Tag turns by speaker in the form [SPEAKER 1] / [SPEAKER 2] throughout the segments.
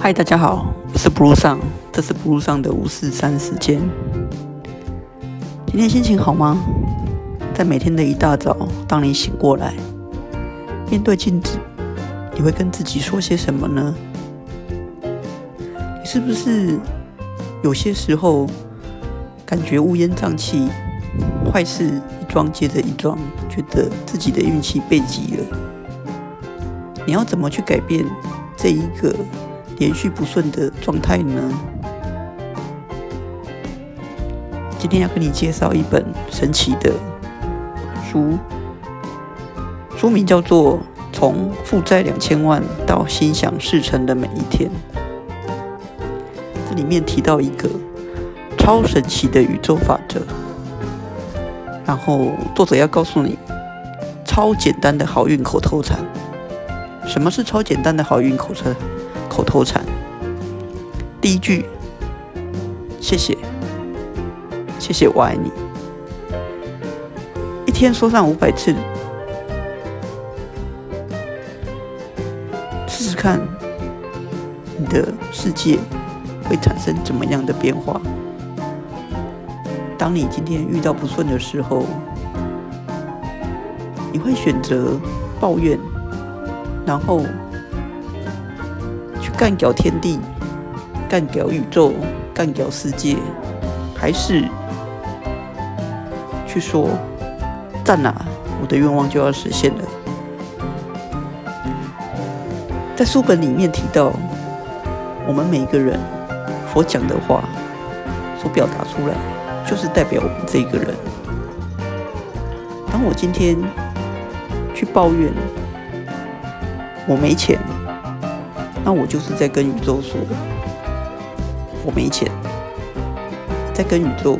[SPEAKER 1] 嗨，大家好，我是 Blue 上，这是 Blue 上的五四三时间。今天心情好吗？在每天的一大早，当你醒过来，面对镜子，你会跟自己说些什么呢？你是不是有些时候感觉乌烟瘴气，坏事一桩接着一桩，觉得自己的运气被极了？你要怎么去改变这一个？连续不顺的状态呢？今天要跟你介绍一本神奇的书，书名叫做《从负债两千万到心想事成的每一天》。这里面提到一个超神奇的宇宙法则，然后作者要告诉你超简单的好运口头禅。什么是超简单的好运口头禅口头禅，第一句，谢谢，谢谢，我爱你。一天说上五百次，试试看，你的世界会产生怎么样的变化？当你今天遇到不顺的时候，你会选择抱怨，然后。干掉天地，干掉宇宙，干掉世界，还是去说赞哪？我的愿望就要实现了。在书本里面提到，我们每一个人所讲的话，所表达出来，就是代表我们这一个人。当我今天去抱怨我没钱。那我就是在跟宇宙说，我没钱，在跟宇宙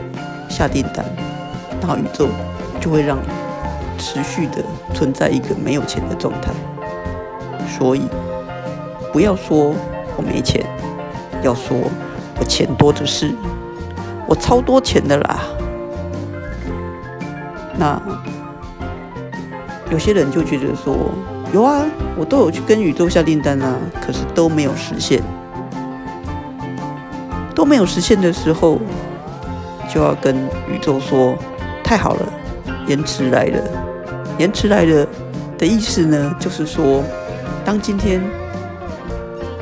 [SPEAKER 1] 下订单，那宇宙就会让持续的存在一个没有钱的状态。所以不要说我没钱，要说我钱多的是，我超多钱的啦。那有些人就觉得说。有啊，我都有去跟宇宙下订单啊，可是都没有实现。都没有实现的时候，就要跟宇宙说：太好了，延迟来了。延迟来了的意思呢，就是说，当今天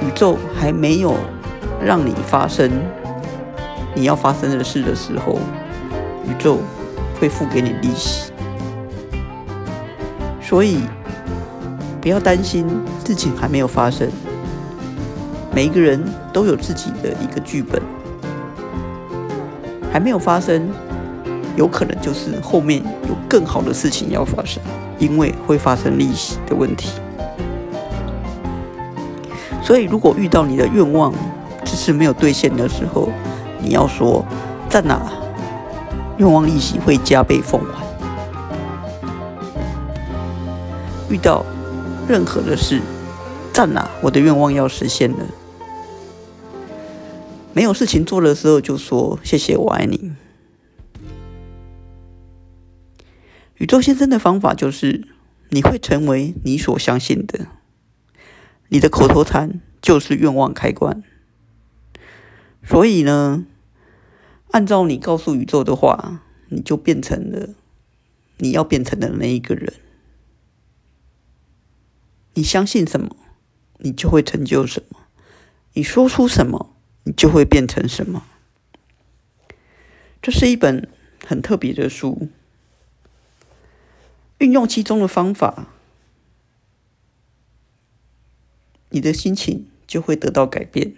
[SPEAKER 1] 宇宙还没有让你发生你要发生的事的时候，宇宙会付给你利息。所以。不要担心事情还没有发生，每一个人都有自己的一个剧本，还没有发生，有可能就是后面有更好的事情要发生，因为会发生利息的问题。所以，如果遇到你的愿望只是没有兑现的时候，你要说在哪，愿望利息会加倍奉还。遇到。任何的事，在哪？我的愿望要实现了。没有事情做的时候，就说谢谢，我爱你。宇宙先生的方法就是，你会成为你所相信的。你的口头禅就是愿望开关。所以呢，按照你告诉宇宙的话，你就变成了你要变成的那一个人。你相信什么，你就会成就什么；你说出什么，你就会变成什么。这是一本很特别的书，运用其中的方法，你的心情就会得到改变。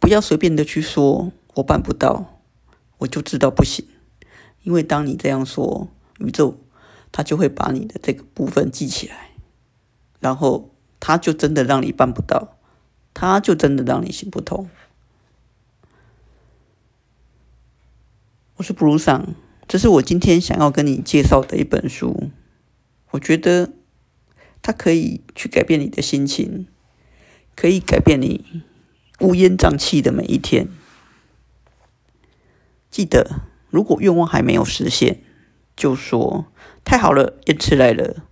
[SPEAKER 1] 不要随便的去说“我办不到”，我就知道不行，因为当你这样说，宇宙。他就会把你的这个部分记起来，然后他就真的让你办不到，他就真的让你行不通。我是布鲁桑，这是我今天想要跟你介绍的一本书。我觉得它可以去改变你的心情，可以改变你乌烟瘴气的每一天。记得，如果愿望还没有实现，就说太好了一次来了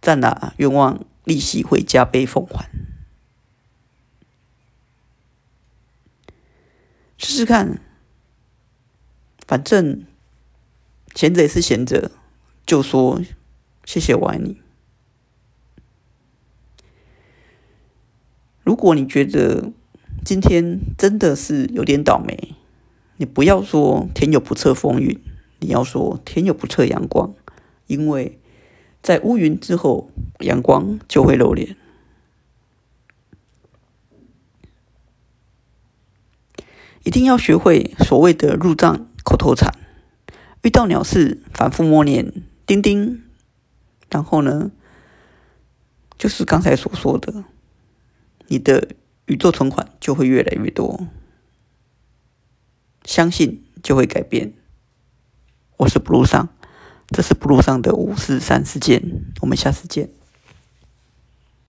[SPEAKER 1] 在哪愿望利息会加倍奉还。试试看反正闲着也是闲着就说谢谢我爱你。如果你觉得今天真的是有点倒霉你不要说天有不测风云你要说天有不测阳光，因为在乌云之后，阳光就会露脸。一定要学会所谓的入账口头禅，遇到鸟事反复默念“叮叮”，然后呢，就是刚才所说的，你的宇宙存款就会越来越多。相信就会改变。我是 blue 上，这是 blue 上的五四三事件，我们下次见。